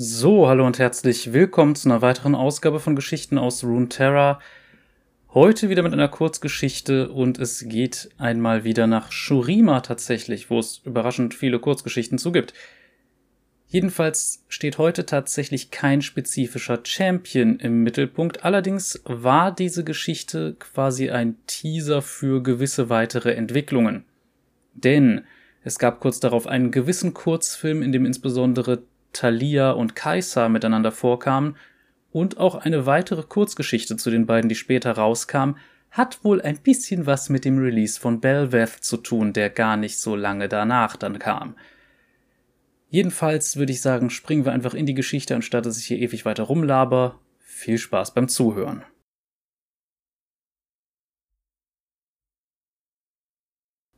So, hallo und herzlich willkommen zu einer weiteren Ausgabe von Geschichten aus Runeterra. Heute wieder mit einer Kurzgeschichte und es geht einmal wieder nach Shurima tatsächlich, wo es überraschend viele Kurzgeschichten zu gibt. Jedenfalls steht heute tatsächlich kein spezifischer Champion im Mittelpunkt, allerdings war diese Geschichte quasi ein Teaser für gewisse weitere Entwicklungen. Denn es gab kurz darauf einen gewissen Kurzfilm, in dem insbesondere Thalia und Kaisa miteinander vorkamen, und auch eine weitere Kurzgeschichte zu den beiden, die später rauskam, hat wohl ein bisschen was mit dem Release von Belveth zu tun, der gar nicht so lange danach dann kam. Jedenfalls würde ich sagen, springen wir einfach in die Geschichte, anstatt dass ich hier ewig weiter rumlaber. Viel Spaß beim Zuhören.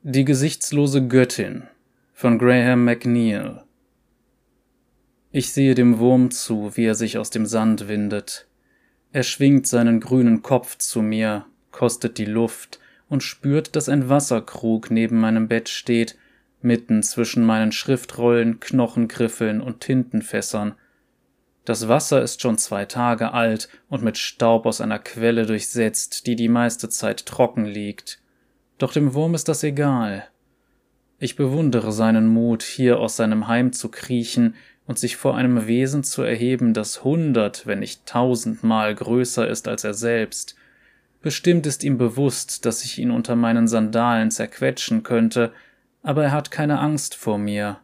Die gesichtslose Göttin von Graham McNeil ich sehe dem Wurm zu, wie er sich aus dem Sand windet. Er schwingt seinen grünen Kopf zu mir, kostet die Luft und spürt, dass ein Wasserkrug neben meinem Bett steht, mitten zwischen meinen Schriftrollen, Knochengriffeln und Tintenfässern. Das Wasser ist schon zwei Tage alt und mit Staub aus einer Quelle durchsetzt, die die meiste Zeit trocken liegt. Doch dem Wurm ist das egal. Ich bewundere seinen Mut, hier aus seinem Heim zu kriechen und sich vor einem Wesen zu erheben, das hundert, wenn nicht tausendmal größer ist als er selbst. Bestimmt ist ihm bewusst, dass ich ihn unter meinen Sandalen zerquetschen könnte, aber er hat keine Angst vor mir.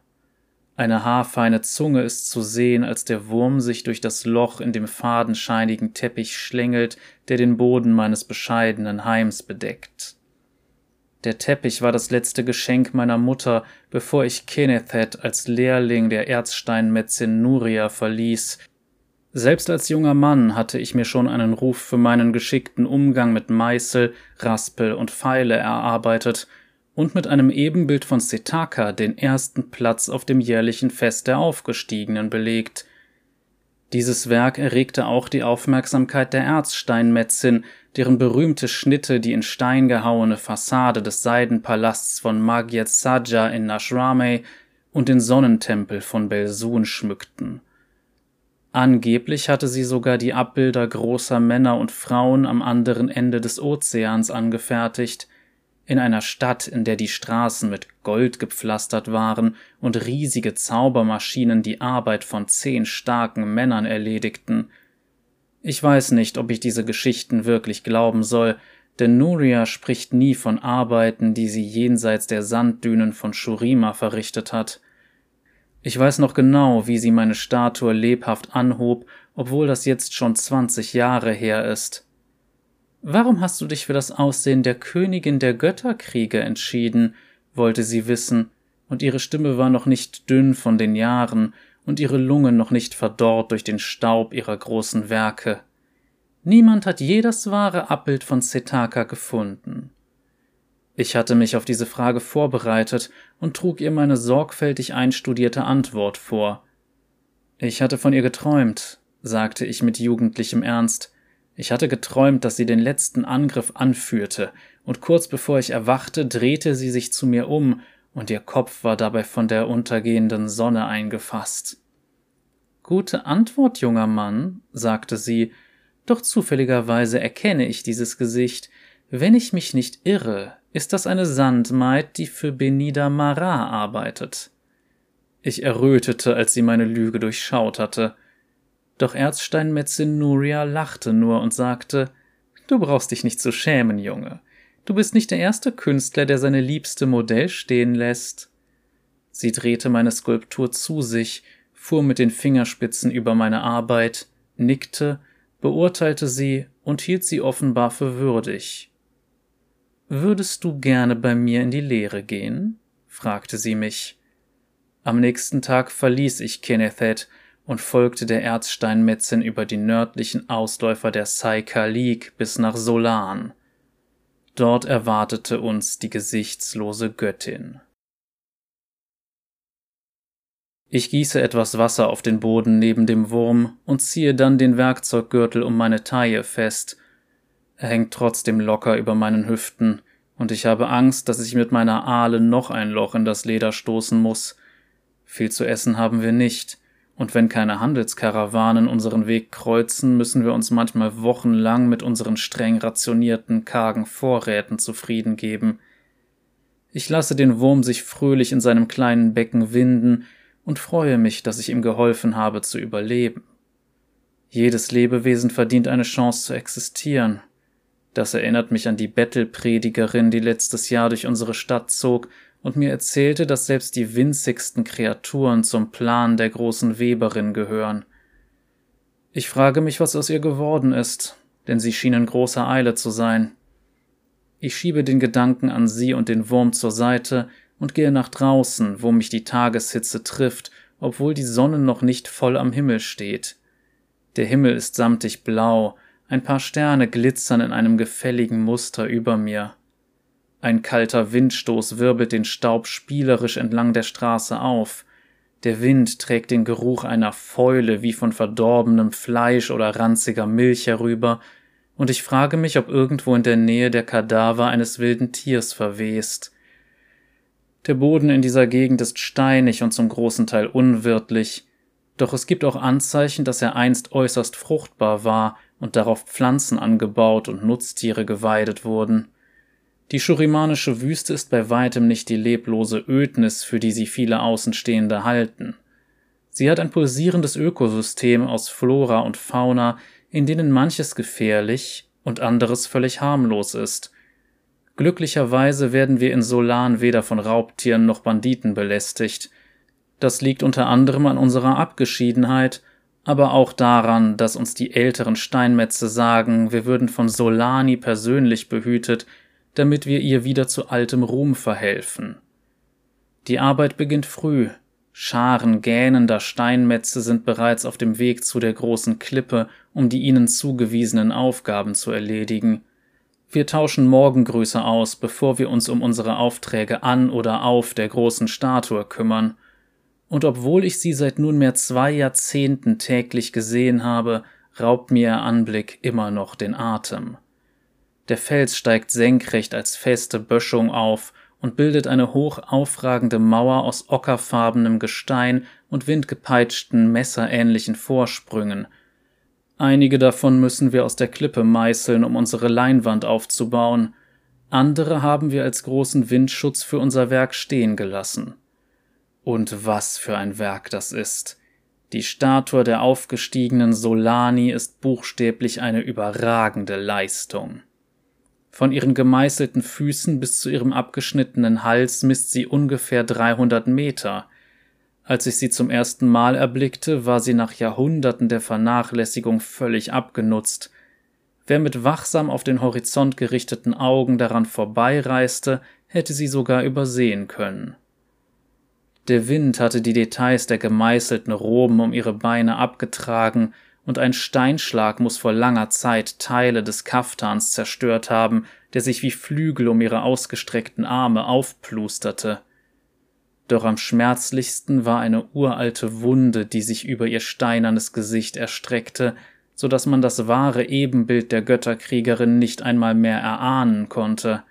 Eine haarfeine Zunge ist zu sehen, als der Wurm sich durch das Loch in dem fadenscheinigen Teppich schlängelt, der den Boden meines bescheidenen Heims bedeckt. Der Teppich war das letzte Geschenk meiner Mutter, bevor ich Kennethet als Lehrling der Erzsteinmetzin Nuria verließ. Selbst als junger Mann hatte ich mir schon einen Ruf für meinen geschickten Umgang mit Meißel, Raspel und Pfeile erarbeitet und mit einem Ebenbild von Setaka den ersten Platz auf dem jährlichen Fest der Aufgestiegenen belegt – dieses Werk erregte auch die Aufmerksamkeit der Erzsteinmetzin, deren berühmte Schnitte die in Stein gehauene Fassade des Seidenpalasts von Magyet Saja in Nashrameh und den Sonnentempel von Belsun schmückten. Angeblich hatte sie sogar die Abbilder großer Männer und Frauen am anderen Ende des Ozeans angefertigt, in einer Stadt, in der die Straßen mit Gold gepflastert waren und riesige Zaubermaschinen die Arbeit von zehn starken Männern erledigten. Ich weiß nicht, ob ich diese Geschichten wirklich glauben soll, denn Nuria spricht nie von Arbeiten, die sie jenseits der Sanddünen von Shurima verrichtet hat. Ich weiß noch genau, wie sie meine Statue lebhaft anhob, obwohl das jetzt schon zwanzig Jahre her ist. Warum hast du dich für das Aussehen der Königin der Götterkriege entschieden? wollte sie wissen, und ihre Stimme war noch nicht dünn von den Jahren und ihre Lungen noch nicht verdorrt durch den Staub ihrer großen Werke. Niemand hat je das wahre Abbild von Setaka gefunden. Ich hatte mich auf diese Frage vorbereitet und trug ihr meine sorgfältig einstudierte Antwort vor. Ich hatte von ihr geträumt, sagte ich mit jugendlichem Ernst, ich hatte geträumt, dass sie den letzten Angriff anführte, und kurz bevor ich erwachte, drehte sie sich zu mir um, und ihr Kopf war dabei von der untergehenden Sonne eingefasst. Gute Antwort, junger Mann, sagte sie, doch zufälligerweise erkenne ich dieses Gesicht. Wenn ich mich nicht irre, ist das eine Sandmaid, die für Benida Mara arbeitet. Ich errötete, als sie meine Lüge durchschaut hatte. Doch Erzsteinmetzin Nuria lachte nur und sagte, Du brauchst dich nicht zu schämen, Junge. Du bist nicht der erste Künstler, der seine liebste Modell stehen lässt. Sie drehte meine Skulptur zu sich, fuhr mit den Fingerspitzen über meine Arbeit, nickte, beurteilte sie und hielt sie offenbar für würdig. Würdest du gerne bei mir in die Lehre gehen? fragte sie mich. Am nächsten Tag verließ ich Kennethet und folgte der Erzsteinmetzin über die nördlichen Ausläufer der Saika League bis nach Solan. Dort erwartete uns die gesichtslose Göttin. Ich gieße etwas Wasser auf den Boden neben dem Wurm und ziehe dann den Werkzeuggürtel um meine Taille fest. Er hängt trotzdem locker über meinen Hüften, und ich habe Angst, dass ich mit meiner Ahle noch ein Loch in das Leder stoßen muss. Viel zu essen haben wir nicht, und wenn keine Handelskarawanen unseren Weg kreuzen, müssen wir uns manchmal wochenlang mit unseren streng rationierten, kargen Vorräten zufrieden geben. Ich lasse den Wurm sich fröhlich in seinem kleinen Becken winden und freue mich, dass ich ihm geholfen habe zu überleben. Jedes Lebewesen verdient eine Chance zu existieren. Das erinnert mich an die Bettelpredigerin, die letztes Jahr durch unsere Stadt zog und mir erzählte, dass selbst die winzigsten Kreaturen zum Plan der großen Weberin gehören. Ich frage mich, was aus ihr geworden ist, denn sie schien in großer Eile zu sein. Ich schiebe den Gedanken an sie und den Wurm zur Seite und gehe nach draußen, wo mich die Tageshitze trifft, obwohl die Sonne noch nicht voll am Himmel steht. Der Himmel ist samtig blau, ein paar Sterne glitzern in einem gefälligen Muster über mir. Ein kalter Windstoß wirbelt den Staub spielerisch entlang der Straße auf. Der Wind trägt den Geruch einer Fäule wie von verdorbenem Fleisch oder ranziger Milch herüber, und ich frage mich, ob irgendwo in der Nähe der Kadaver eines wilden Tiers verwest. Der Boden in dieser Gegend ist steinig und zum großen Teil unwirtlich, doch es gibt auch Anzeichen, dass er einst äußerst fruchtbar war und darauf Pflanzen angebaut und Nutztiere geweidet wurden. Die schurimanische Wüste ist bei weitem nicht die leblose Ödnis, für die sie viele Außenstehende halten. Sie hat ein pulsierendes Ökosystem aus Flora und Fauna, in denen manches gefährlich und anderes völlig harmlos ist. Glücklicherweise werden wir in Solan weder von Raubtieren noch Banditen belästigt. Das liegt unter anderem an unserer Abgeschiedenheit, aber auch daran, dass uns die älteren Steinmetze sagen, wir würden von Solani persönlich behütet, damit wir ihr wieder zu altem Ruhm verhelfen. Die Arbeit beginnt früh. Scharen gähnender Steinmetze sind bereits auf dem Weg zu der großen Klippe, um die ihnen zugewiesenen Aufgaben zu erledigen. Wir tauschen Morgengrüße aus, bevor wir uns um unsere Aufträge an oder auf der großen Statue kümmern. Und obwohl ich sie seit nunmehr zwei Jahrzehnten täglich gesehen habe, raubt mir ihr Anblick immer noch den Atem. Der Fels steigt senkrecht als feste Böschung auf und bildet eine hoch aufragende Mauer aus ockerfarbenem Gestein und windgepeitschten, messerähnlichen Vorsprüngen. Einige davon müssen wir aus der Klippe meißeln, um unsere Leinwand aufzubauen, andere haben wir als großen Windschutz für unser Werk stehen gelassen. Und was für ein Werk das ist! Die Statue der aufgestiegenen Solani ist buchstäblich eine überragende Leistung. Von ihren gemeißelten Füßen bis zu ihrem abgeschnittenen Hals misst sie ungefähr 300 Meter. Als ich sie zum ersten Mal erblickte, war sie nach Jahrhunderten der Vernachlässigung völlig abgenutzt. Wer mit wachsam auf den Horizont gerichteten Augen daran vorbeireiste, hätte sie sogar übersehen können. Der Wind hatte die Details der gemeißelten Roben um ihre Beine abgetragen und ein Steinschlag muss vor langer Zeit Teile des Kaftans zerstört haben, der sich wie Flügel um ihre ausgestreckten Arme aufplusterte. Doch am schmerzlichsten war eine uralte Wunde, die sich über ihr steinernes Gesicht erstreckte, so dass man das wahre Ebenbild der Götterkriegerin nicht einmal mehr erahnen konnte.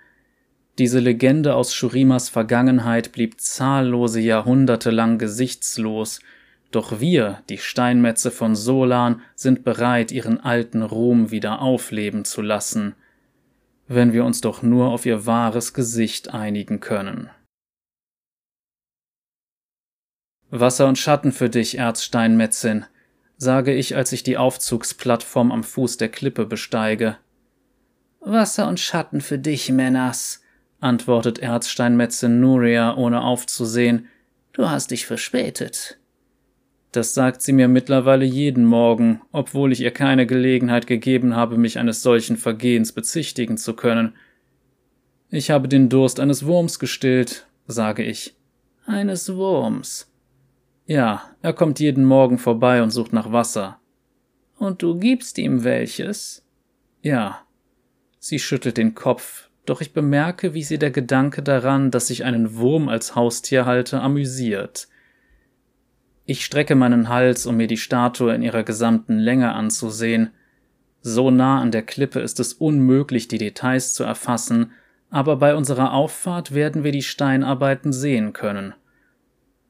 Diese Legende aus Shurimas Vergangenheit blieb zahllose Jahrhunderte lang gesichtslos doch wir, die Steinmetze von Solan, sind bereit, ihren alten Ruhm wieder aufleben zu lassen, wenn wir uns doch nur auf ihr wahres Gesicht einigen können. Wasser und Schatten für dich, Erzsteinmetzin, sage ich, als ich die Aufzugsplattform am Fuß der Klippe besteige. Wasser und Schatten für dich, Menas, antwortet Erzsteinmetzin Nuria, ohne aufzusehen. Du hast dich verspätet. Das sagt sie mir mittlerweile jeden Morgen, obwohl ich ihr keine Gelegenheit gegeben habe, mich eines solchen Vergehens bezichtigen zu können. Ich habe den Durst eines Wurms gestillt, sage ich. Eines Wurms. Ja, er kommt jeden Morgen vorbei und sucht nach Wasser. Und du gibst ihm welches? Ja. Sie schüttelt den Kopf, doch ich bemerke, wie sie der Gedanke daran, dass ich einen Wurm als Haustier halte, amüsiert. Ich strecke meinen Hals, um mir die Statue in ihrer gesamten Länge anzusehen. So nah an der Klippe ist es unmöglich, die Details zu erfassen, aber bei unserer Auffahrt werden wir die Steinarbeiten sehen können.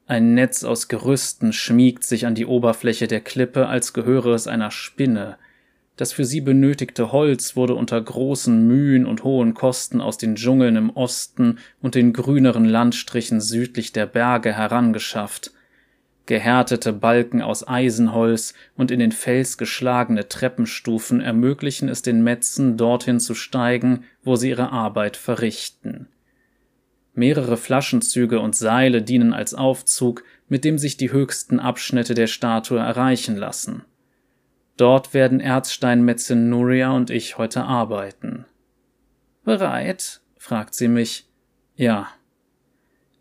Ein Netz aus Gerüsten schmiegt sich an die Oberfläche der Klippe, als gehöre es einer Spinne. Das für sie benötigte Holz wurde unter großen Mühen und hohen Kosten aus den Dschungeln im Osten und den grüneren Landstrichen südlich der Berge herangeschafft. Gehärtete Balken aus Eisenholz und in den Fels geschlagene Treppenstufen ermöglichen es den Metzen, dorthin zu steigen, wo sie ihre Arbeit verrichten. Mehrere Flaschenzüge und Seile dienen als Aufzug, mit dem sich die höchsten Abschnitte der Statue erreichen lassen. Dort werden Erzsteinmetzin Nuria und ich heute arbeiten. Bereit? fragt sie mich. Ja.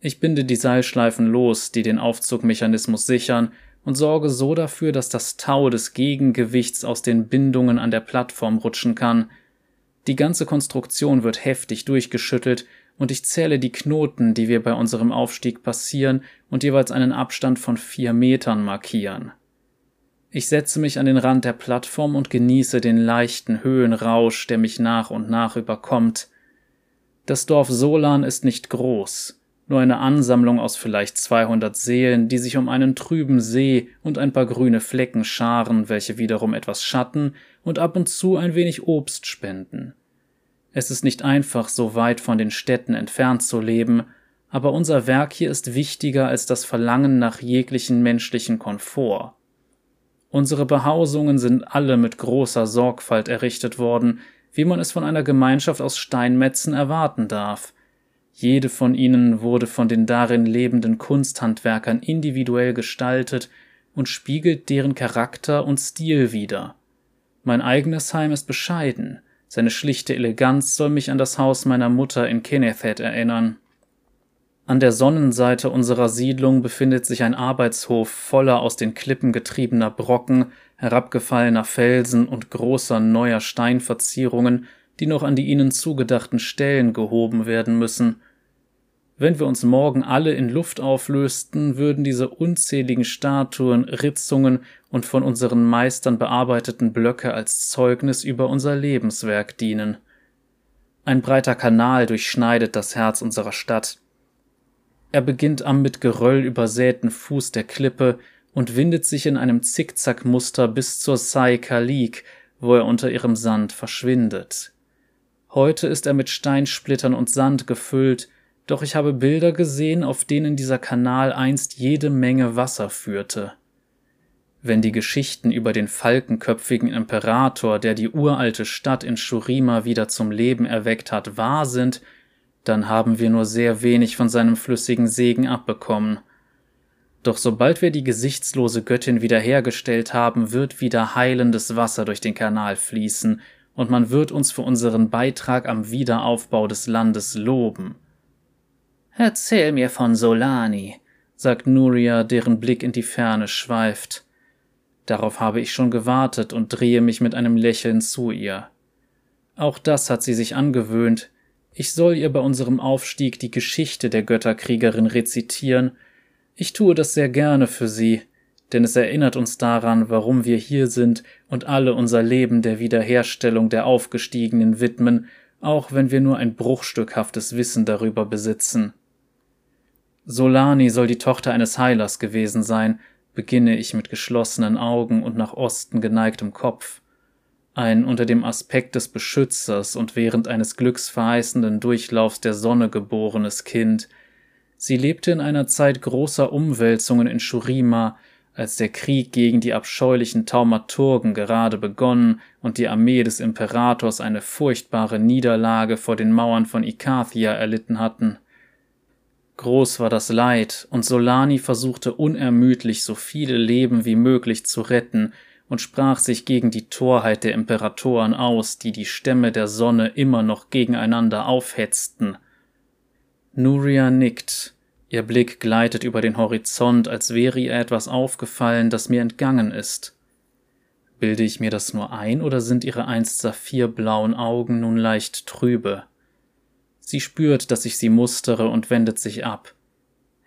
Ich binde die Seilschleifen los, die den Aufzugmechanismus sichern, und sorge so dafür, dass das Tau des Gegengewichts aus den Bindungen an der Plattform rutschen kann. Die ganze Konstruktion wird heftig durchgeschüttelt, und ich zähle die Knoten, die wir bei unserem Aufstieg passieren und jeweils einen Abstand von vier Metern markieren. Ich setze mich an den Rand der Plattform und genieße den leichten Höhenrausch, der mich nach und nach überkommt. Das Dorf Solan ist nicht groß, nur eine Ansammlung aus vielleicht 200 Seelen, die sich um einen trüben See und ein paar grüne Flecken scharen, welche wiederum etwas Schatten und ab und zu ein wenig Obst spenden. Es ist nicht einfach, so weit von den Städten entfernt zu leben, aber unser Werk hier ist wichtiger als das Verlangen nach jeglichen menschlichen Komfort. Unsere Behausungen sind alle mit großer Sorgfalt errichtet worden, wie man es von einer Gemeinschaft aus Steinmetzen erwarten darf. Jede von ihnen wurde von den darin lebenden Kunsthandwerkern individuell gestaltet und spiegelt deren Charakter und Stil wider. Mein eigenes Heim ist bescheiden, seine schlichte Eleganz soll mich an das Haus meiner Mutter in Kennethet erinnern. An der Sonnenseite unserer Siedlung befindet sich ein Arbeitshof voller aus den Klippen getriebener Brocken, herabgefallener Felsen und großer neuer Steinverzierungen, die noch an die ihnen zugedachten Stellen gehoben werden müssen. Wenn wir uns morgen alle in Luft auflösten, würden diese unzähligen Statuen, Ritzungen und von unseren Meistern bearbeiteten Blöcke als Zeugnis über unser Lebenswerk dienen. Ein breiter Kanal durchschneidet das Herz unserer Stadt. Er beginnt am mit Geröll übersäten Fuß der Klippe und windet sich in einem Zickzackmuster bis zur Sai Khalik, wo er unter ihrem Sand verschwindet. Heute ist er mit Steinsplittern und Sand gefüllt, doch ich habe Bilder gesehen, auf denen dieser Kanal einst jede Menge Wasser führte. Wenn die Geschichten über den falkenköpfigen Imperator, der die uralte Stadt in Shurima wieder zum Leben erweckt hat, wahr sind, dann haben wir nur sehr wenig von seinem flüssigen Segen abbekommen. Doch sobald wir die gesichtslose Göttin wiederhergestellt haben, wird wieder heilendes Wasser durch den Kanal fließen, und man wird uns für unseren Beitrag am Wiederaufbau des Landes loben. Erzähl mir von Solani, sagt Nuria, deren Blick in die Ferne schweift. Darauf habe ich schon gewartet und drehe mich mit einem Lächeln zu ihr. Auch das hat sie sich angewöhnt, ich soll ihr bei unserem Aufstieg die Geschichte der Götterkriegerin rezitieren. Ich tue das sehr gerne für sie, denn es erinnert uns daran, warum wir hier sind und alle unser Leben der Wiederherstellung der Aufgestiegenen widmen, auch wenn wir nur ein bruchstückhaftes Wissen darüber besitzen. Solani soll die Tochter eines Heilers gewesen sein, beginne ich mit geschlossenen Augen und nach Osten geneigtem Kopf ein unter dem Aspekt des Beschützers und während eines glücksverheißenden Durchlaufs der Sonne geborenes Kind. Sie lebte in einer Zeit großer Umwälzungen in Shurima, als der Krieg gegen die abscheulichen Taumaturgen gerade begonnen und die Armee des Imperators eine furchtbare Niederlage vor den Mauern von Ikathia erlitten hatten. Groß war das Leid, und Solani versuchte unermüdlich so viele Leben wie möglich zu retten und sprach sich gegen die Torheit der Imperatoren aus, die die Stämme der Sonne immer noch gegeneinander aufhetzten. Nuria nickt, ihr Blick gleitet über den Horizont, als wäre ihr etwas aufgefallen, das mir entgangen ist. Bilde ich mir das nur ein, oder sind ihre einst saphirblauen Augen nun leicht trübe? Sie spürt, dass ich sie mustere und wendet sich ab.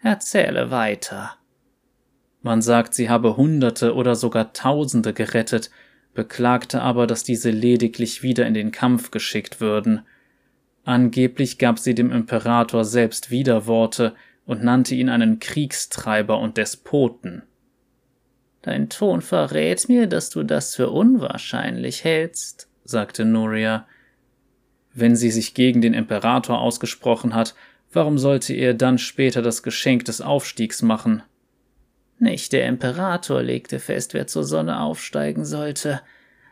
Erzähle weiter. Man sagt, sie habe Hunderte oder sogar Tausende gerettet, beklagte aber, dass diese lediglich wieder in den Kampf geschickt würden. Angeblich gab sie dem Imperator selbst Widerworte und nannte ihn einen Kriegstreiber und Despoten. Dein Ton verrät mir, dass du das für unwahrscheinlich hältst, sagte Nuria. Wenn sie sich gegen den Imperator ausgesprochen hat, warum sollte er dann später das Geschenk des Aufstiegs machen? Nicht der Imperator legte fest, wer zur Sonne aufsteigen sollte,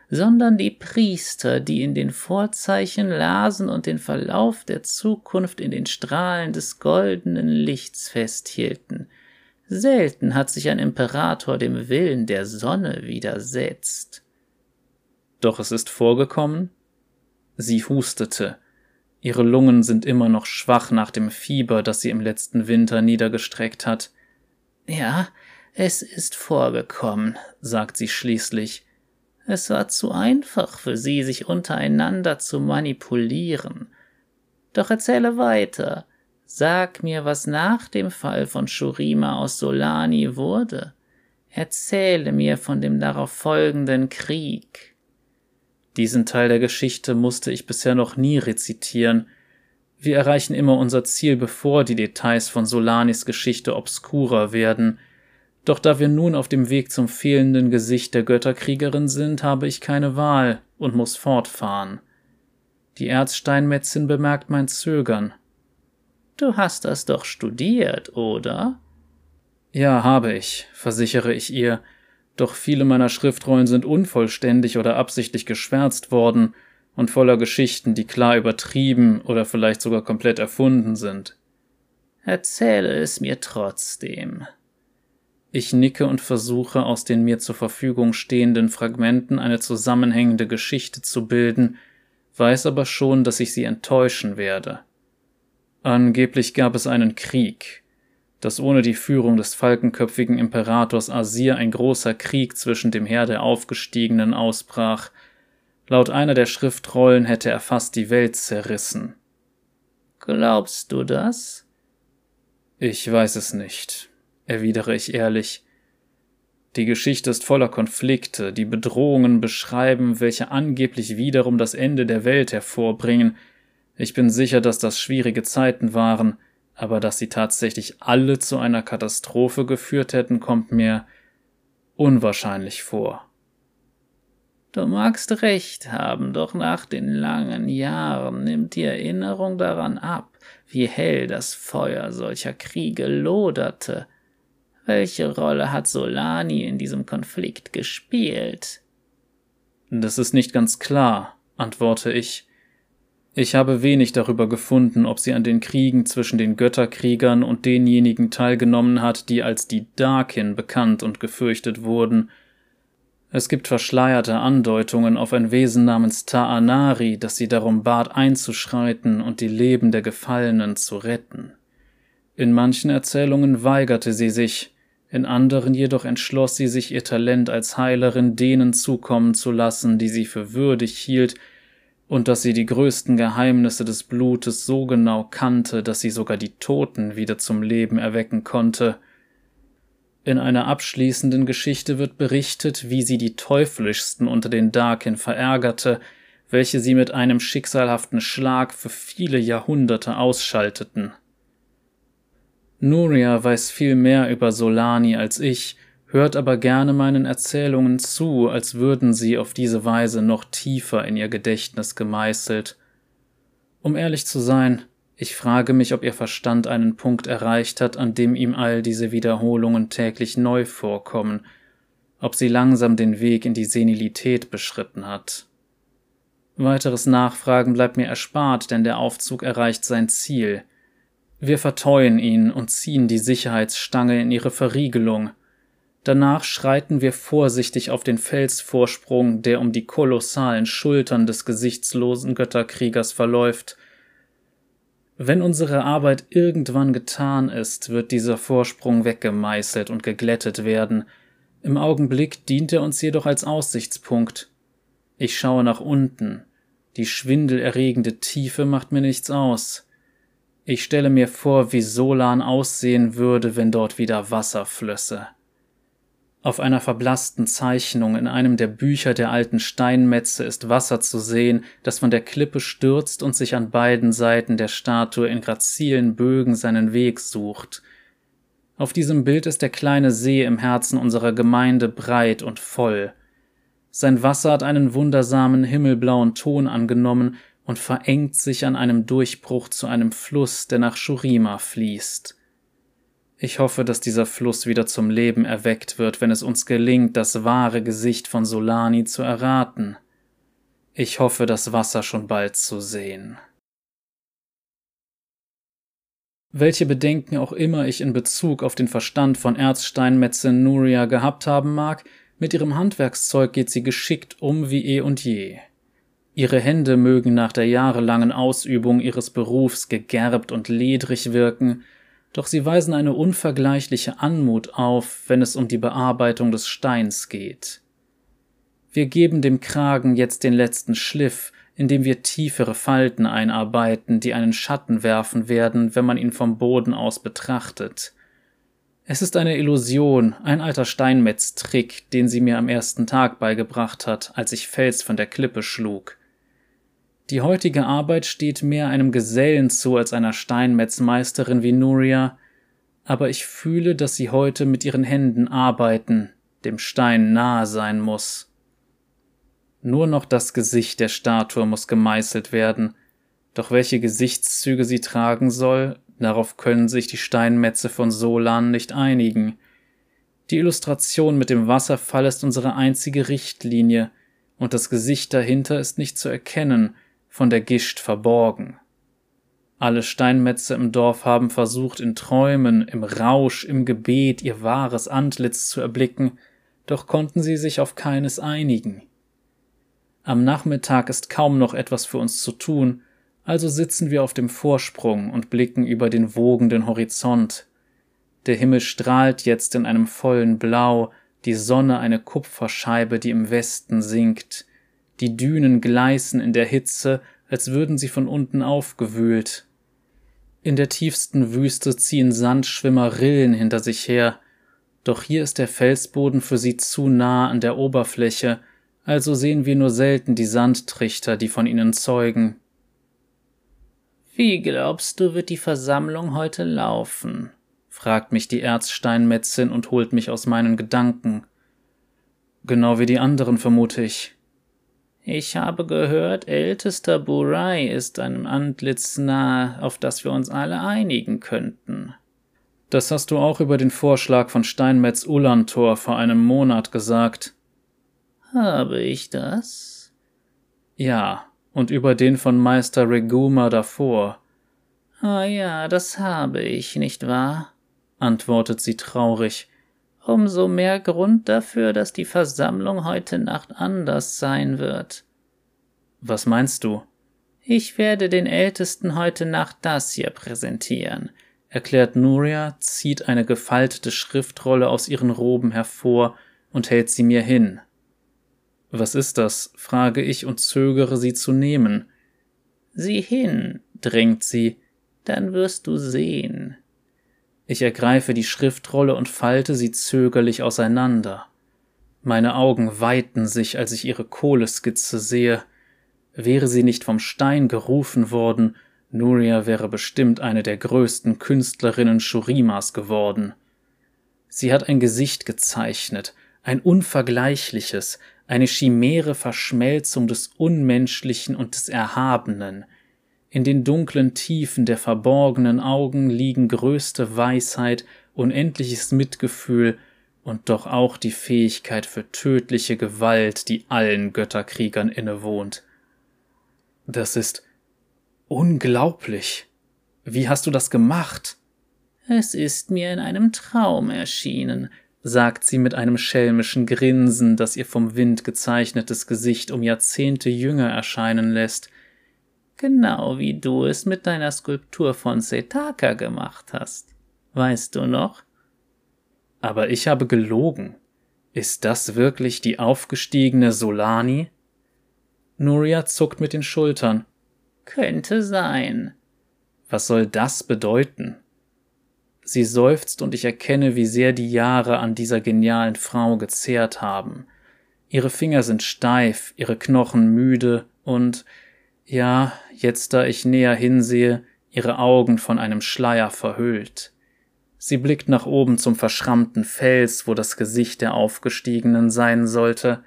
sondern die Priester, die in den Vorzeichen lasen und den Verlauf der Zukunft in den Strahlen des goldenen Lichts festhielten. Selten hat sich ein Imperator dem Willen der Sonne widersetzt. Doch es ist vorgekommen? Sie hustete. Ihre Lungen sind immer noch schwach nach dem Fieber, das sie im letzten Winter niedergestreckt hat. Ja, es ist vorgekommen, sagt sie schließlich. Es war zu einfach für sie, sich untereinander zu manipulieren. Doch erzähle weiter. Sag mir, was nach dem Fall von Shurima aus Solani wurde. Erzähle mir von dem darauf folgenden Krieg. Diesen Teil der Geschichte musste ich bisher noch nie rezitieren. Wir erreichen immer unser Ziel, bevor die Details von Solanis Geschichte obskurer werden. Doch da wir nun auf dem Weg zum fehlenden Gesicht der Götterkriegerin sind, habe ich keine Wahl und muss fortfahren. Die Erzsteinmetzin bemerkt mein Zögern. Du hast das doch studiert, oder? Ja, habe ich, versichere ich ihr, doch viele meiner Schriftrollen sind unvollständig oder absichtlich geschwärzt worden und voller Geschichten, die klar übertrieben oder vielleicht sogar komplett erfunden sind. Erzähle es mir trotzdem. Ich nicke und versuche aus den mir zur Verfügung stehenden Fragmenten eine zusammenhängende Geschichte zu bilden, weiß aber schon, dass ich sie enttäuschen werde. Angeblich gab es einen Krieg, dass ohne die Führung des falkenköpfigen Imperators Asir ein großer Krieg zwischen dem Heer der Aufgestiegenen ausbrach. Laut einer der Schriftrollen hätte er fast die Welt zerrissen. Glaubst du das? Ich weiß es nicht erwidere ich ehrlich. Die Geschichte ist voller Konflikte, die Bedrohungen beschreiben, welche angeblich wiederum das Ende der Welt hervorbringen. Ich bin sicher, dass das schwierige Zeiten waren, aber dass sie tatsächlich alle zu einer Katastrophe geführt hätten, kommt mir unwahrscheinlich vor. Du magst recht haben, doch nach den langen Jahren nimmt die Erinnerung daran ab, wie hell das Feuer solcher Kriege loderte, welche Rolle hat Solani in diesem Konflikt gespielt? Das ist nicht ganz klar, antworte ich. Ich habe wenig darüber gefunden, ob sie an den Kriegen zwischen den Götterkriegern und denjenigen teilgenommen hat, die als die Darkin bekannt und gefürchtet wurden. Es gibt verschleierte Andeutungen auf ein Wesen namens Ta'anari, das sie darum bat einzuschreiten und die Leben der Gefallenen zu retten. In manchen Erzählungen weigerte sie sich, in anderen jedoch entschloss sie sich ihr Talent als Heilerin denen zukommen zu lassen, die sie für würdig hielt, und dass sie die größten Geheimnisse des Blutes so genau kannte, dass sie sogar die Toten wieder zum Leben erwecken konnte. In einer abschließenden Geschichte wird berichtet, wie sie die teuflischsten unter den Darkin verärgerte, welche sie mit einem schicksalhaften Schlag für viele Jahrhunderte ausschalteten. Nuria weiß viel mehr über Solani als ich, hört aber gerne meinen Erzählungen zu, als würden sie auf diese Weise noch tiefer in ihr Gedächtnis gemeißelt. Um ehrlich zu sein, ich frage mich, ob ihr Verstand einen Punkt erreicht hat, an dem ihm all diese Wiederholungen täglich neu vorkommen, ob sie langsam den Weg in die Senilität beschritten hat. Weiteres Nachfragen bleibt mir erspart, denn der Aufzug erreicht sein Ziel – wir verteuen ihn und ziehen die Sicherheitsstange in ihre Verriegelung. Danach schreiten wir vorsichtig auf den Felsvorsprung, der um die kolossalen Schultern des gesichtslosen Götterkriegers verläuft. Wenn unsere Arbeit irgendwann getan ist, wird dieser Vorsprung weggemeißelt und geglättet werden. Im Augenblick dient er uns jedoch als Aussichtspunkt. Ich schaue nach unten. Die schwindelerregende Tiefe macht mir nichts aus. Ich stelle mir vor, wie Solan aussehen würde, wenn dort wieder Wasser flösse. Auf einer verblassten Zeichnung in einem der Bücher der alten Steinmetze ist Wasser zu sehen, das von der Klippe stürzt und sich an beiden Seiten der Statue in grazilen Bögen seinen Weg sucht. Auf diesem Bild ist der kleine See im Herzen unserer Gemeinde breit und voll. Sein Wasser hat einen wundersamen himmelblauen Ton angenommen und verengt sich an einem Durchbruch zu einem Fluss, der nach Shurima fließt. Ich hoffe, dass dieser Fluss wieder zum Leben erweckt wird, wenn es uns gelingt, das wahre Gesicht von Solani zu erraten. Ich hoffe, das Wasser schon bald zu sehen. Welche Bedenken auch immer ich in Bezug auf den Verstand von Erzsteinmetzin Nuria gehabt haben mag, mit ihrem Handwerkszeug geht sie geschickt um wie eh und je. Ihre Hände mögen nach der jahrelangen Ausübung ihres Berufs gegerbt und ledrig wirken, doch sie weisen eine unvergleichliche Anmut auf, wenn es um die Bearbeitung des Steins geht. Wir geben dem Kragen jetzt den letzten Schliff, indem wir tiefere Falten einarbeiten, die einen Schatten werfen werden, wenn man ihn vom Boden aus betrachtet. Es ist eine Illusion, ein alter Steinmetztrick, den sie mir am ersten Tag beigebracht hat, als ich Fels von der Klippe schlug. Die heutige Arbeit steht mehr einem Gesellen zu als einer Steinmetzmeisterin wie Nuria, aber ich fühle, dass sie heute mit ihren Händen arbeiten, dem Stein nahe sein muss. Nur noch das Gesicht der Statue muss gemeißelt werden, doch welche Gesichtszüge sie tragen soll, darauf können sich die Steinmetze von Solan nicht einigen. Die Illustration mit dem Wasserfall ist unsere einzige Richtlinie, und das Gesicht dahinter ist nicht zu erkennen, von der Gischt verborgen. Alle Steinmetze im Dorf haben versucht, in Träumen, im Rausch, im Gebet ihr wahres Antlitz zu erblicken, doch konnten sie sich auf keines einigen. Am Nachmittag ist kaum noch etwas für uns zu tun, also sitzen wir auf dem Vorsprung und blicken über den wogenden Horizont. Der Himmel strahlt jetzt in einem vollen Blau, die Sonne eine Kupferscheibe, die im Westen sinkt. Die Dünen gleißen in der Hitze, als würden sie von unten aufgewühlt. In der tiefsten Wüste ziehen Sandschwimmer Rillen hinter sich her, doch hier ist der Felsboden für sie zu nah an der Oberfläche, also sehen wir nur selten die Sandtrichter, die von ihnen zeugen. Wie glaubst du, wird die Versammlung heute laufen? fragt mich die Erzsteinmetzin und holt mich aus meinen Gedanken. Genau wie die anderen, vermute ich. Ich habe gehört, ältester Burai ist einem Antlitz nahe, auf das wir uns alle einigen könnten. Das hast du auch über den Vorschlag von Steinmetz Ulantor vor einem Monat gesagt. Habe ich das? Ja, und über den von Meister Reguma davor. Ah ja, das habe ich, nicht wahr? antwortet sie traurig umso mehr Grund dafür, dass die Versammlung heute Nacht anders sein wird. Was meinst du? Ich werde den Ältesten heute Nacht das hier präsentieren, erklärt Nuria, zieht eine gefaltete Schriftrolle aus ihren Roben hervor und hält sie mir hin. Was ist das? frage ich und zögere sie zu nehmen. Sieh hin, drängt sie, dann wirst du sehen. Ich ergreife die Schriftrolle und falte sie zögerlich auseinander. Meine Augen weiten sich, als ich ihre Kohleskizze sehe. Wäre sie nicht vom Stein gerufen worden, Nuria wäre bestimmt eine der größten Künstlerinnen Shurimas geworden. Sie hat ein Gesicht gezeichnet, ein unvergleichliches, eine chimäre Verschmelzung des Unmenschlichen und des Erhabenen, in den dunklen Tiefen der verborgenen Augen liegen größte Weisheit, unendliches Mitgefühl und doch auch die Fähigkeit für tödliche Gewalt, die allen Götterkriegern innewohnt. Das ist unglaublich. Wie hast du das gemacht? Es ist mir in einem Traum erschienen, sagt sie mit einem schelmischen Grinsen, das ihr vom Wind gezeichnetes Gesicht um Jahrzehnte jünger erscheinen lässt genau wie du es mit deiner Skulptur von Setaka gemacht hast. Weißt du noch? Aber ich habe gelogen. Ist das wirklich die aufgestiegene Solani? Nuria zuckt mit den Schultern. Könnte sein. Was soll das bedeuten? Sie seufzt und ich erkenne, wie sehr die Jahre an dieser genialen Frau gezehrt haben. Ihre Finger sind steif, ihre Knochen müde und, ja, jetzt da ich näher hinsehe, ihre Augen von einem Schleier verhüllt. Sie blickt nach oben zum verschrammten Fels, wo das Gesicht der Aufgestiegenen sein sollte.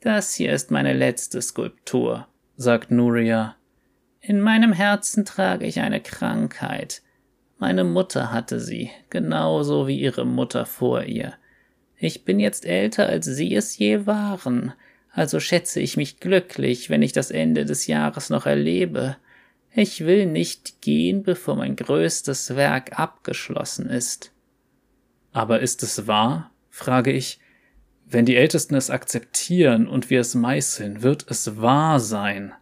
Das hier ist meine letzte Skulptur, sagt Nuria. In meinem Herzen trage ich eine Krankheit, meine Mutter hatte sie, genauso wie ihre Mutter vor ihr. Ich bin jetzt älter, als sie es je waren, also schätze ich mich glücklich, wenn ich das Ende des Jahres noch erlebe. Ich will nicht gehen, bevor mein größtes Werk abgeschlossen ist. Aber ist es wahr? frage ich. Wenn die Ältesten es akzeptieren und wir es meißeln, wird es wahr sein.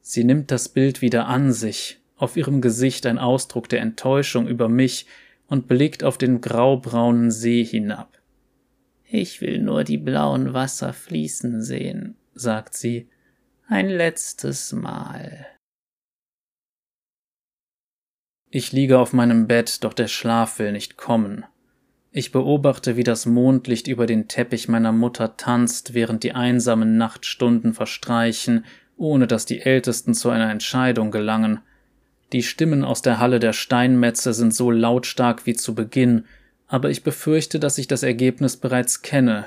Sie nimmt das Bild wieder an sich auf ihrem Gesicht ein Ausdruck der Enttäuschung über mich und blickt auf den graubraunen See hinab. Ich will nur die blauen Wasser fließen sehen, sagt sie, ein letztes Mal. Ich liege auf meinem Bett, doch der Schlaf will nicht kommen. Ich beobachte, wie das Mondlicht über den Teppich meiner Mutter tanzt, während die einsamen Nachtstunden verstreichen, ohne dass die Ältesten zu einer Entscheidung gelangen, die Stimmen aus der Halle der Steinmetze sind so lautstark wie zu Beginn, aber ich befürchte, dass ich das Ergebnis bereits kenne.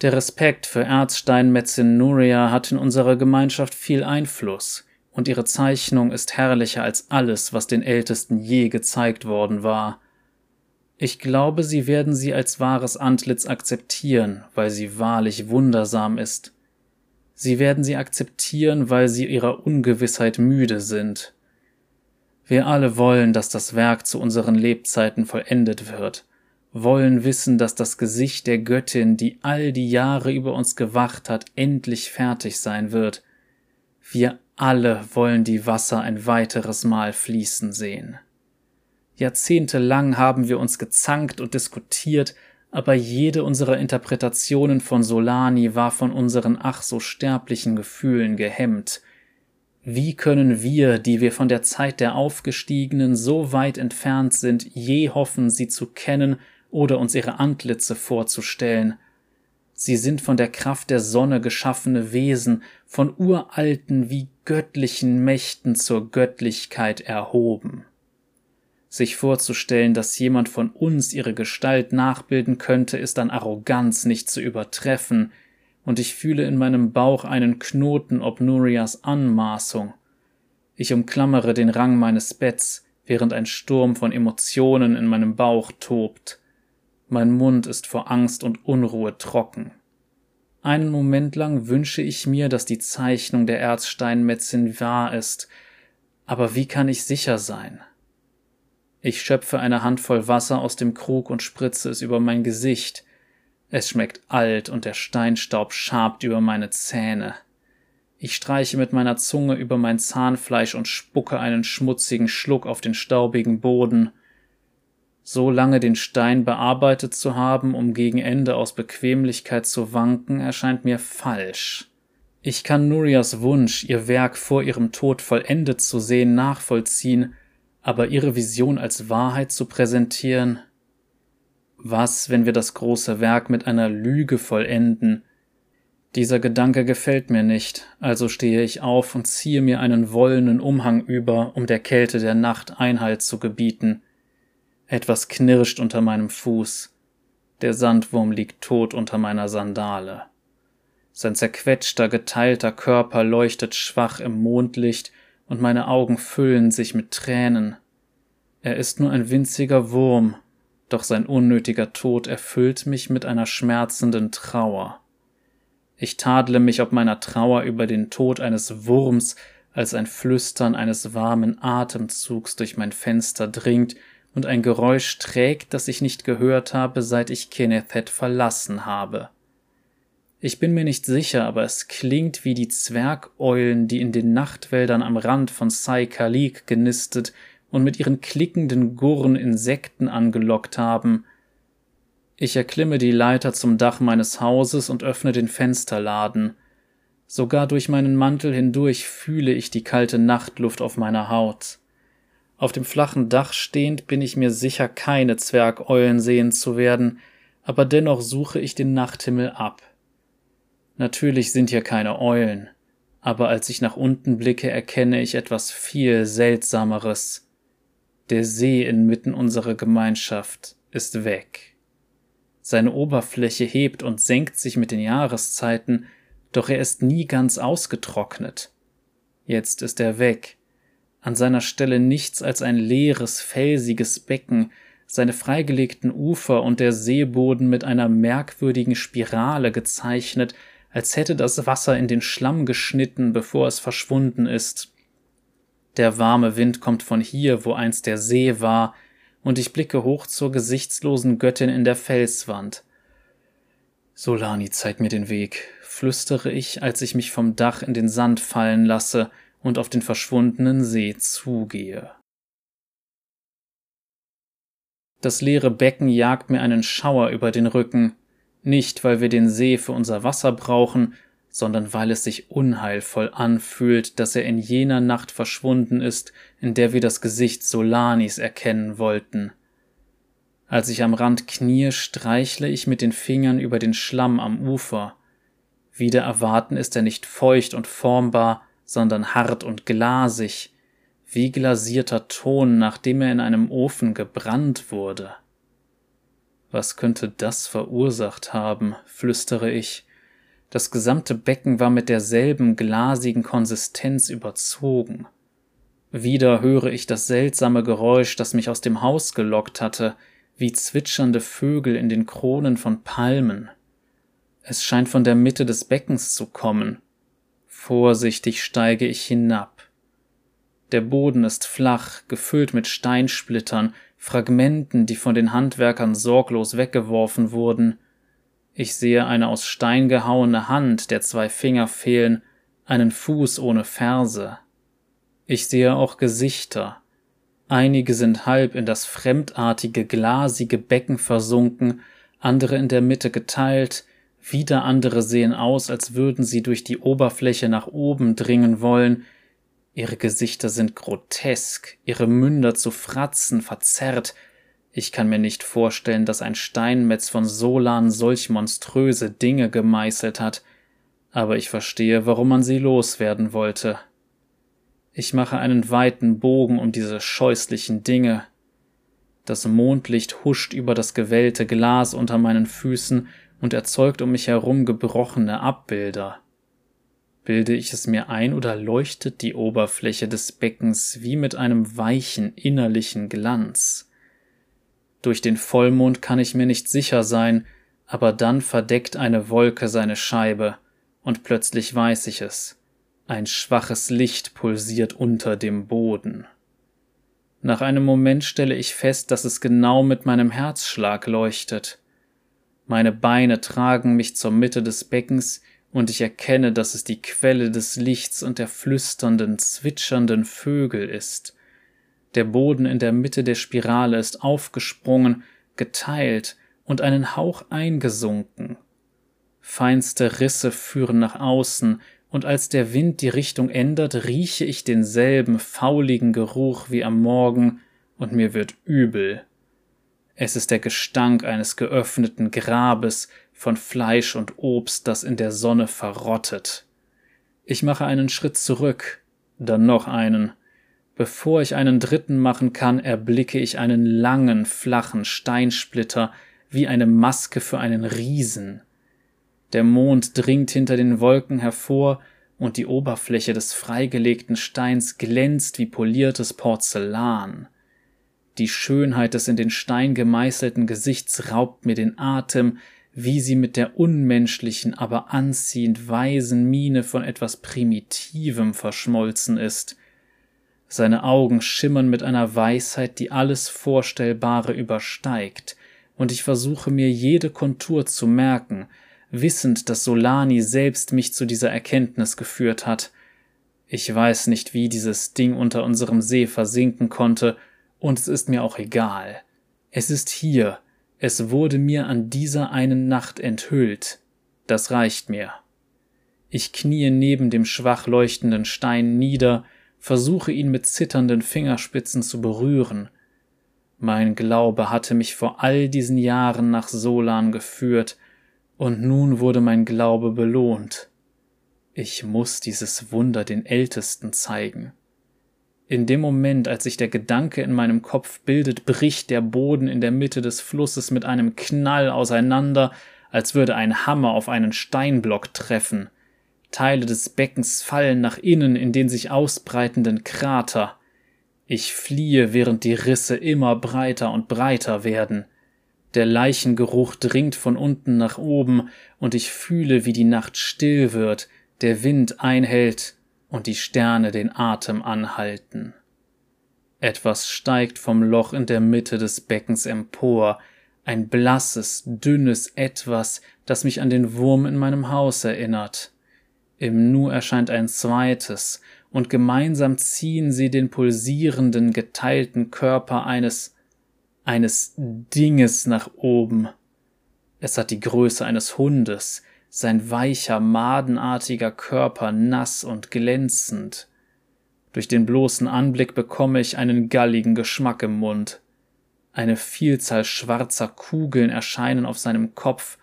Der Respekt für Erzsteinmetzin Nuria hat in unserer Gemeinschaft viel Einfluss, und ihre Zeichnung ist herrlicher als alles, was den Ältesten je gezeigt worden war. Ich glaube, sie werden sie als wahres Antlitz akzeptieren, weil sie wahrlich wundersam ist. Sie werden sie akzeptieren, weil sie ihrer Ungewissheit müde sind. Wir alle wollen, dass das Werk zu unseren Lebzeiten vollendet wird, wollen wissen, dass das Gesicht der Göttin, die all die Jahre über uns gewacht hat, endlich fertig sein wird. Wir alle wollen die Wasser ein weiteres Mal fließen sehen. Jahrzehntelang haben wir uns gezankt und diskutiert, aber jede unserer Interpretationen von Solani war von unseren ach so sterblichen Gefühlen gehemmt, wie können wir, die wir von der Zeit der Aufgestiegenen so weit entfernt sind, je hoffen, sie zu kennen oder uns ihre Antlitze vorzustellen? Sie sind von der Kraft der Sonne geschaffene Wesen, von uralten wie göttlichen Mächten zur Göttlichkeit erhoben. Sich vorzustellen, dass jemand von uns ihre Gestalt nachbilden könnte, ist an Arroganz nicht zu übertreffen, und ich fühle in meinem Bauch einen Knoten ob Nurias Anmaßung. Ich umklammere den Rang meines Betts, während ein Sturm von Emotionen in meinem Bauch tobt. Mein Mund ist vor Angst und Unruhe trocken. Einen Moment lang wünsche ich mir, dass die Zeichnung der Erzsteinmetzin wahr ist, aber wie kann ich sicher sein? Ich schöpfe eine Handvoll Wasser aus dem Krug und spritze es über mein Gesicht, es schmeckt alt und der Steinstaub schabt über meine Zähne. Ich streiche mit meiner Zunge über mein Zahnfleisch und spucke einen schmutzigen Schluck auf den staubigen Boden. So lange den Stein bearbeitet zu haben, um gegen Ende aus Bequemlichkeit zu wanken, erscheint mir falsch. Ich kann Nurias Wunsch, ihr Werk vor ihrem Tod vollendet zu sehen, nachvollziehen, aber ihre Vision als Wahrheit zu präsentieren, was, wenn wir das große Werk mit einer Lüge vollenden? Dieser Gedanke gefällt mir nicht, also stehe ich auf und ziehe mir einen wollenen Umhang über, um der Kälte der Nacht Einhalt zu gebieten. Etwas knirscht unter meinem Fuß. Der Sandwurm liegt tot unter meiner Sandale. Sein zerquetschter, geteilter Körper leuchtet schwach im Mondlicht und meine Augen füllen sich mit Tränen. Er ist nur ein winziger Wurm, doch sein unnötiger Tod erfüllt mich mit einer schmerzenden Trauer. Ich tadle mich ob meiner Trauer über den Tod eines Wurms, als ein Flüstern eines warmen Atemzugs durch mein Fenster dringt und ein Geräusch trägt, das ich nicht gehört habe, seit ich Kennethet verlassen habe. Ich bin mir nicht sicher, aber es klingt wie die Zwergeulen, die in den Nachtwäldern am Rand von Sai Kalik genistet und mit ihren klickenden Gurren Insekten angelockt haben. Ich erklimme die Leiter zum Dach meines Hauses und öffne den Fensterladen. Sogar durch meinen Mantel hindurch fühle ich die kalte Nachtluft auf meiner Haut. Auf dem flachen Dach stehend bin ich mir sicher, keine Zwergeulen sehen zu werden, aber dennoch suche ich den Nachthimmel ab. Natürlich sind hier keine Eulen, aber als ich nach unten blicke, erkenne ich etwas viel Seltsameres. Der See inmitten unserer Gemeinschaft ist weg. Seine Oberfläche hebt und senkt sich mit den Jahreszeiten, doch er ist nie ganz ausgetrocknet. Jetzt ist er weg, an seiner Stelle nichts als ein leeres, felsiges Becken, seine freigelegten Ufer und der Seeboden mit einer merkwürdigen Spirale gezeichnet, als hätte das Wasser in den Schlamm geschnitten, bevor es verschwunden ist. Der warme Wind kommt von hier, wo einst der See war, und ich blicke hoch zur gesichtslosen Göttin in der Felswand. Solani zeigt mir den Weg, flüstere ich, als ich mich vom Dach in den Sand fallen lasse und auf den verschwundenen See zugehe. Das leere Becken jagt mir einen Schauer über den Rücken, nicht weil wir den See für unser Wasser brauchen, sondern weil es sich unheilvoll anfühlt, dass er in jener Nacht verschwunden ist, in der wir das Gesicht Solanis erkennen wollten. Als ich am Rand knie, streichle ich mit den Fingern über den Schlamm am Ufer. Wieder erwarten ist er nicht feucht und formbar, sondern hart und glasig, wie glasierter Ton, nachdem er in einem Ofen gebrannt wurde. Was könnte das verursacht haben, flüstere ich, das gesamte Becken war mit derselben glasigen Konsistenz überzogen. Wieder höre ich das seltsame Geräusch, das mich aus dem Haus gelockt hatte, wie zwitschernde Vögel in den Kronen von Palmen. Es scheint von der Mitte des Beckens zu kommen. Vorsichtig steige ich hinab. Der Boden ist flach, gefüllt mit Steinsplittern, Fragmenten, die von den Handwerkern sorglos weggeworfen wurden. Ich sehe eine aus Stein gehauene Hand, der zwei Finger fehlen, einen Fuß ohne Ferse. Ich sehe auch Gesichter. Einige sind halb in das fremdartige, glasige Becken versunken, andere in der Mitte geteilt, wieder andere sehen aus, als würden sie durch die Oberfläche nach oben dringen wollen. Ihre Gesichter sind grotesk, ihre Münder zu Fratzen verzerrt, ich kann mir nicht vorstellen, dass ein Steinmetz von Solan solch monströse Dinge gemeißelt hat, aber ich verstehe, warum man sie loswerden wollte. Ich mache einen weiten Bogen um diese scheußlichen Dinge. Das Mondlicht huscht über das gewellte Glas unter meinen Füßen und erzeugt um mich herum gebrochene Abbilder. Bilde ich es mir ein oder leuchtet die Oberfläche des Beckens wie mit einem weichen innerlichen Glanz? Durch den Vollmond kann ich mir nicht sicher sein, aber dann verdeckt eine Wolke seine Scheibe, und plötzlich weiß ich es. Ein schwaches Licht pulsiert unter dem Boden. Nach einem Moment stelle ich fest, dass es genau mit meinem Herzschlag leuchtet. Meine Beine tragen mich zur Mitte des Beckens, und ich erkenne, dass es die Quelle des Lichts und der flüsternden, zwitschernden Vögel ist, der Boden in der Mitte der Spirale ist aufgesprungen, geteilt und einen Hauch eingesunken. Feinste Risse führen nach außen, und als der Wind die Richtung ändert, rieche ich denselben fauligen Geruch wie am Morgen, und mir wird übel. Es ist der Gestank eines geöffneten Grabes von Fleisch und Obst, das in der Sonne verrottet. Ich mache einen Schritt zurück, dann noch einen, Bevor ich einen dritten machen kann, erblicke ich einen langen, flachen Steinsplitter wie eine Maske für einen Riesen. Der Mond dringt hinter den Wolken hervor, und die Oberfläche des freigelegten Steins glänzt wie poliertes Porzellan. Die Schönheit des in den Stein gemeißelten Gesichts raubt mir den Atem, wie sie mit der unmenschlichen, aber anziehend weisen Miene von etwas Primitivem verschmolzen ist. Seine Augen schimmern mit einer Weisheit, die alles Vorstellbare übersteigt, und ich versuche mir jede Kontur zu merken, wissend, dass Solani selbst mich zu dieser Erkenntnis geführt hat. Ich weiß nicht, wie dieses Ding unter unserem See versinken konnte, und es ist mir auch egal. Es ist hier, es wurde mir an dieser einen Nacht enthüllt. Das reicht mir. Ich kniee neben dem schwach leuchtenden Stein nieder versuche ihn mit zitternden Fingerspitzen zu berühren. Mein Glaube hatte mich vor all diesen Jahren nach Solan geführt, und nun wurde mein Glaube belohnt. Ich muss dieses Wunder den Ältesten zeigen. In dem Moment, als sich der Gedanke in meinem Kopf bildet, bricht der Boden in der Mitte des Flusses mit einem Knall auseinander, als würde ein Hammer auf einen Steinblock treffen. Teile des Beckens fallen nach innen in den sich ausbreitenden Krater. Ich fliehe, während die Risse immer breiter und breiter werden. Der Leichengeruch dringt von unten nach oben, und ich fühle, wie die Nacht still wird, der Wind einhält und die Sterne den Atem anhalten. Etwas steigt vom Loch in der Mitte des Beckens empor, ein blasses, dünnes Etwas, das mich an den Wurm in meinem Haus erinnert. Im Nu erscheint ein zweites, und gemeinsam ziehen sie den pulsierenden, geteilten Körper eines eines Dinges nach oben. Es hat die Größe eines Hundes, sein weicher, madenartiger Körper nass und glänzend. Durch den bloßen Anblick bekomme ich einen galligen Geschmack im Mund. Eine Vielzahl schwarzer Kugeln erscheinen auf seinem Kopf,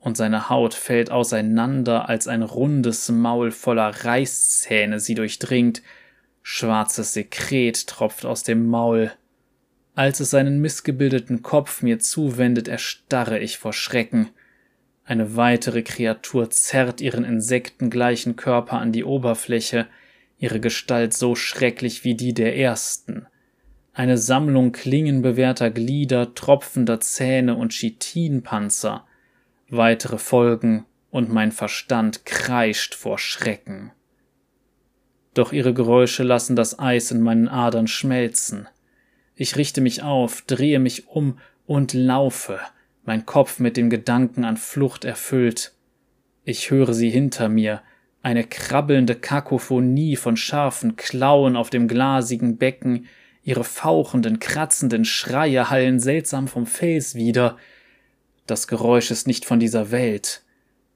und seine Haut fällt auseinander, als ein rundes Maul voller Reißzähne sie durchdringt. Schwarzes Sekret tropft aus dem Maul. Als es seinen missgebildeten Kopf mir zuwendet, erstarre ich vor Schrecken. Eine weitere Kreatur zerrt ihren insektengleichen Körper an die Oberfläche, ihre Gestalt so schrecklich wie die der ersten. Eine Sammlung klingenbewehrter Glieder, tropfender Zähne und Chitinpanzer. Weitere Folgen und mein Verstand kreischt vor Schrecken. Doch ihre Geräusche lassen das Eis in meinen Adern schmelzen. Ich richte mich auf, drehe mich um und laufe, mein Kopf mit dem Gedanken an Flucht erfüllt. Ich höre sie hinter mir, eine krabbelnde Kakophonie von scharfen Klauen auf dem glasigen Becken, ihre fauchenden, kratzenden Schreie hallen seltsam vom Fels wieder. Das Geräusch ist nicht von dieser Welt.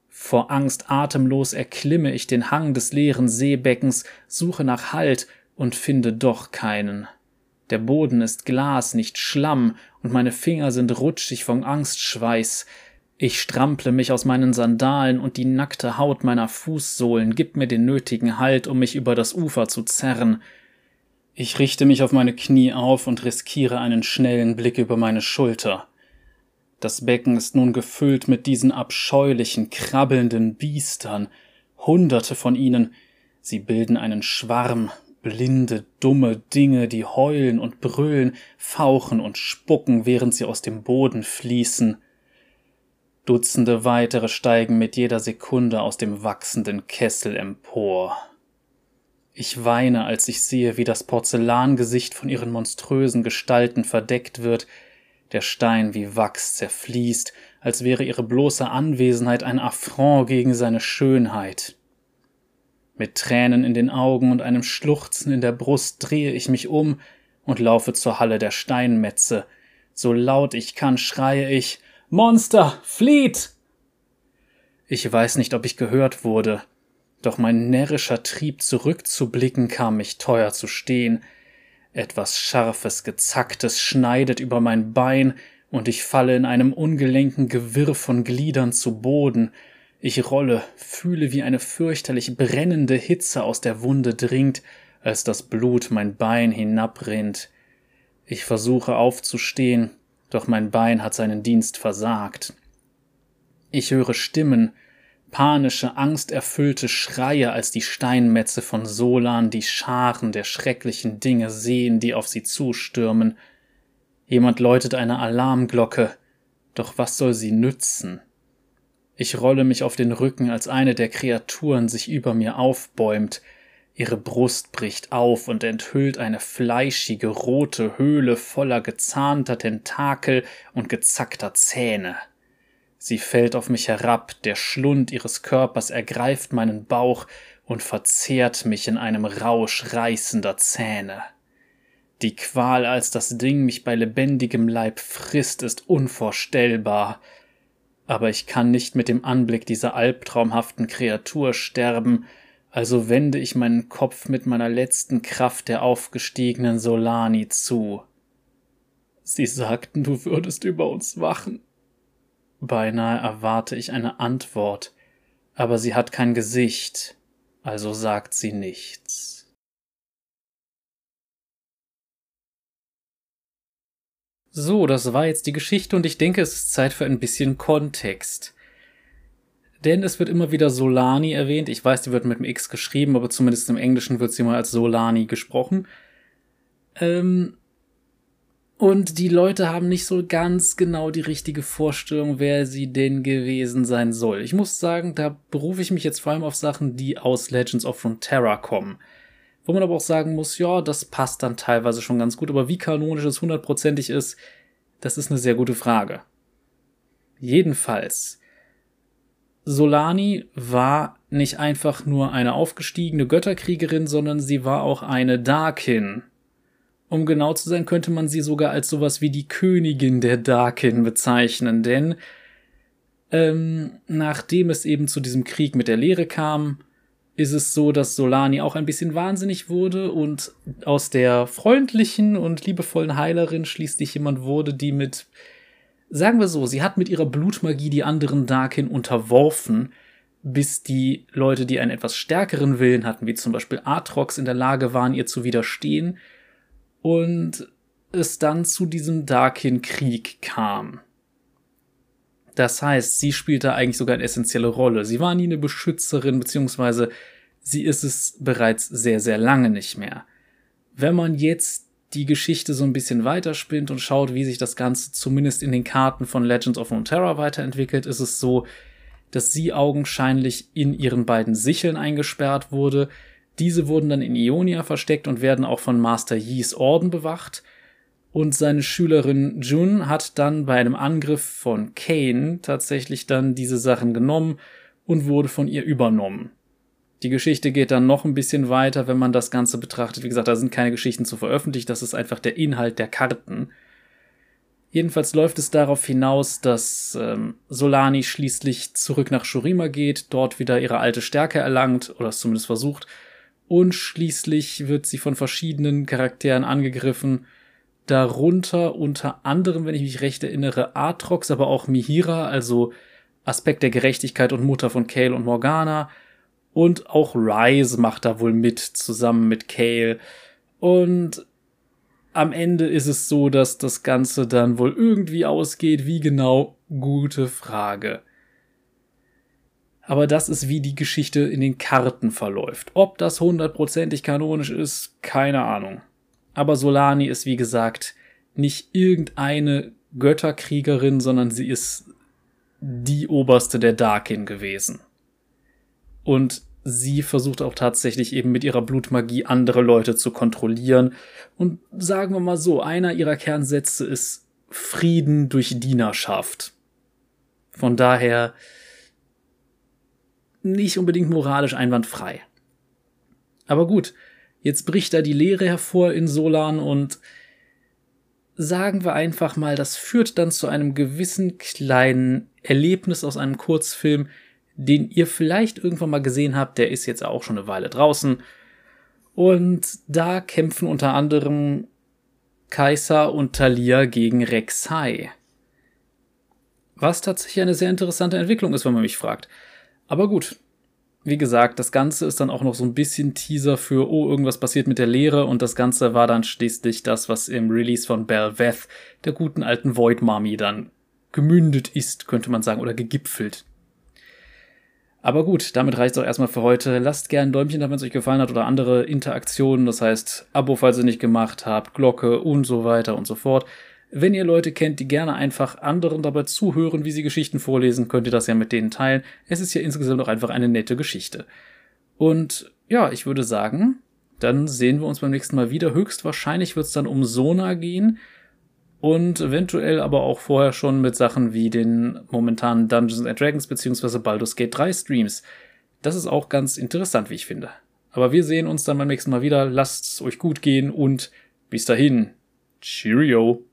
Vor Angst atemlos erklimme ich den Hang des leeren Seebeckens, suche nach Halt und finde doch keinen. Der Boden ist Glas, nicht Schlamm, und meine Finger sind rutschig vom Angstschweiß. Ich strample mich aus meinen Sandalen und die nackte Haut meiner Fußsohlen gibt mir den nötigen Halt, um mich über das Ufer zu zerren. Ich richte mich auf meine Knie auf und riskiere einen schnellen Blick über meine Schulter. Das Becken ist nun gefüllt mit diesen abscheulichen, krabbelnden Biestern. Hunderte von ihnen. Sie bilden einen Schwarm, Blinde, dumme Dinge, die heulen und brüllen, fauchen und spucken, während sie aus dem Boden fließen. Dutzende weitere steigen mit jeder Sekunde aus dem wachsenden Kessel empor. Ich weine, als ich sehe, wie das Porzellangesicht von ihren monströsen Gestalten verdeckt wird, der Stein wie Wachs zerfließt, als wäre ihre bloße Anwesenheit ein Affront gegen seine Schönheit. Mit Tränen in den Augen und einem Schluchzen in der Brust drehe ich mich um und laufe zur Halle der Steinmetze. So laut ich kann, schreie ich Monster, flieht! Ich weiß nicht, ob ich gehört wurde, doch mein närrischer Trieb zurückzublicken kam mich teuer zu stehen. Etwas Scharfes, Gezacktes schneidet über mein Bein, und ich falle in einem ungelenken Gewirr von Gliedern zu Boden, ich rolle, fühle, wie eine fürchterlich brennende Hitze aus der Wunde dringt, als das Blut mein Bein hinabrinnt. Ich versuche aufzustehen, doch mein Bein hat seinen Dienst versagt. Ich höre Stimmen, panische, angsterfüllte Schreie, als die Steinmetze von Solan die Scharen der schrecklichen Dinge sehen, die auf sie zustürmen. Jemand läutet eine Alarmglocke, doch was soll sie nützen? Ich rolle mich auf den Rücken, als eine der Kreaturen sich über mir aufbäumt. Ihre Brust bricht auf und enthüllt eine fleischige rote Höhle voller gezahnter Tentakel und gezackter Zähne. Sie fällt auf mich herab, der Schlund ihres Körpers ergreift meinen Bauch und verzehrt mich in einem Rausch reißender Zähne. Die Qual, als das Ding mich bei lebendigem Leib frisst, ist unvorstellbar aber ich kann nicht mit dem Anblick dieser albtraumhaften Kreatur sterben, Also wende ich meinen Kopf mit meiner letzten Kraft der aufgestiegenen Solani zu. Sie sagten, du würdest über uns wachen. Beinahe erwarte ich eine Antwort, aber sie hat kein Gesicht, also sagt sie nichts. So, das war jetzt die Geschichte und ich denke, es ist Zeit für ein bisschen Kontext. Denn es wird immer wieder Solani erwähnt. Ich weiß, die wird mit dem X geschrieben, aber zumindest im Englischen wird sie mal als Solani gesprochen. Ähm, und die Leute haben nicht so ganz genau die richtige Vorstellung, wer sie denn gewesen sein soll. Ich muss sagen, da berufe ich mich jetzt vor allem auf Sachen, die aus Legends of Frontera kommen. Wo man aber auch sagen muss, ja, das passt dann teilweise schon ganz gut, aber wie kanonisch es hundertprozentig ist, das ist eine sehr gute Frage. Jedenfalls Solani war nicht einfach nur eine aufgestiegene Götterkriegerin, sondern sie war auch eine Darkin. Um genau zu sein, könnte man sie sogar als sowas wie die Königin der Darkin bezeichnen, denn ähm, nachdem es eben zu diesem Krieg mit der Lehre kam, ist es so, dass Solani auch ein bisschen wahnsinnig wurde und aus der freundlichen und liebevollen Heilerin schließlich jemand wurde, die mit sagen wir so, sie hat mit ihrer Blutmagie die anderen Darkin unterworfen, bis die Leute, die einen etwas stärkeren Willen hatten, wie zum Beispiel Atrox, in der Lage waren, ihr zu widerstehen und es dann zu diesem Darkin-Krieg kam. Das heißt, sie spielte eigentlich sogar eine essentielle Rolle. Sie war nie eine Beschützerin, beziehungsweise sie ist es bereits sehr, sehr lange nicht mehr. Wenn man jetzt die Geschichte so ein bisschen weiterspinnt und schaut, wie sich das Ganze zumindest in den Karten von Legends of Runeterra weiterentwickelt, ist es so, dass sie augenscheinlich in ihren beiden Sicheln eingesperrt wurde. Diese wurden dann in Ionia versteckt und werden auch von Master Yis Orden bewacht. Und seine Schülerin Jun hat dann bei einem Angriff von Kane tatsächlich dann diese Sachen genommen und wurde von ihr übernommen. Die Geschichte geht dann noch ein bisschen weiter, wenn man das Ganze betrachtet. Wie gesagt, da sind keine Geschichten zu veröffentlicht, das ist einfach der Inhalt der Karten. Jedenfalls läuft es darauf hinaus, dass ähm, Solani schließlich zurück nach Shurima geht, dort wieder ihre alte Stärke erlangt, oder es zumindest versucht, und schließlich wird sie von verschiedenen Charakteren angegriffen, darunter unter anderem, wenn ich mich recht erinnere, Atrox, aber auch Mihira, also Aspekt der Gerechtigkeit und Mutter von Kale und Morgana, und auch Rise macht da wohl mit, zusammen mit Kale. Und am Ende ist es so, dass das Ganze dann wohl irgendwie ausgeht. Wie genau? Gute Frage. Aber das ist, wie die Geschichte in den Karten verläuft. Ob das hundertprozentig kanonisch ist, keine Ahnung. Aber Solani ist, wie gesagt, nicht irgendeine Götterkriegerin, sondern sie ist die oberste der Darkin gewesen. Und sie versucht auch tatsächlich eben mit ihrer Blutmagie andere Leute zu kontrollieren. Und sagen wir mal so, einer ihrer Kernsätze ist Frieden durch Dienerschaft. Von daher nicht unbedingt moralisch einwandfrei. Aber gut, jetzt bricht da die Lehre hervor in Solan und sagen wir einfach mal, das führt dann zu einem gewissen kleinen Erlebnis aus einem Kurzfilm, den ihr vielleicht irgendwann mal gesehen habt, der ist jetzt auch schon eine Weile draußen. Und da kämpfen unter anderem Kaiser und Talia gegen Rek'Sai. Was tatsächlich eine sehr interessante Entwicklung ist, wenn man mich fragt. Aber gut, wie gesagt, das Ganze ist dann auch noch so ein bisschen Teaser für, oh, irgendwas passiert mit der Lehre und das Ganze war dann schließlich das, was im Release von Belveth, der guten alten Void Mummy, dann gemündet ist, könnte man sagen, oder gegipfelt. Aber gut, damit reicht es auch erstmal für heute. Lasst gerne ein Däumchen da, wenn es euch gefallen hat oder andere Interaktionen. Das heißt, Abo, falls ihr nicht gemacht habt, Glocke und so weiter und so fort. Wenn ihr Leute kennt, die gerne einfach anderen dabei zuhören, wie sie Geschichten vorlesen, könnt ihr das ja mit denen teilen. Es ist ja insgesamt auch einfach eine nette Geschichte. Und ja, ich würde sagen, dann sehen wir uns beim nächsten Mal wieder. Höchstwahrscheinlich wird es dann um Sona gehen und eventuell aber auch vorher schon mit Sachen wie den momentanen Dungeons and Dragons bzw. Baldur's Gate 3 Streams. Das ist auch ganz interessant, wie ich finde. Aber wir sehen uns dann beim nächsten Mal wieder. Lasst es euch gut gehen und bis dahin. Cheerio.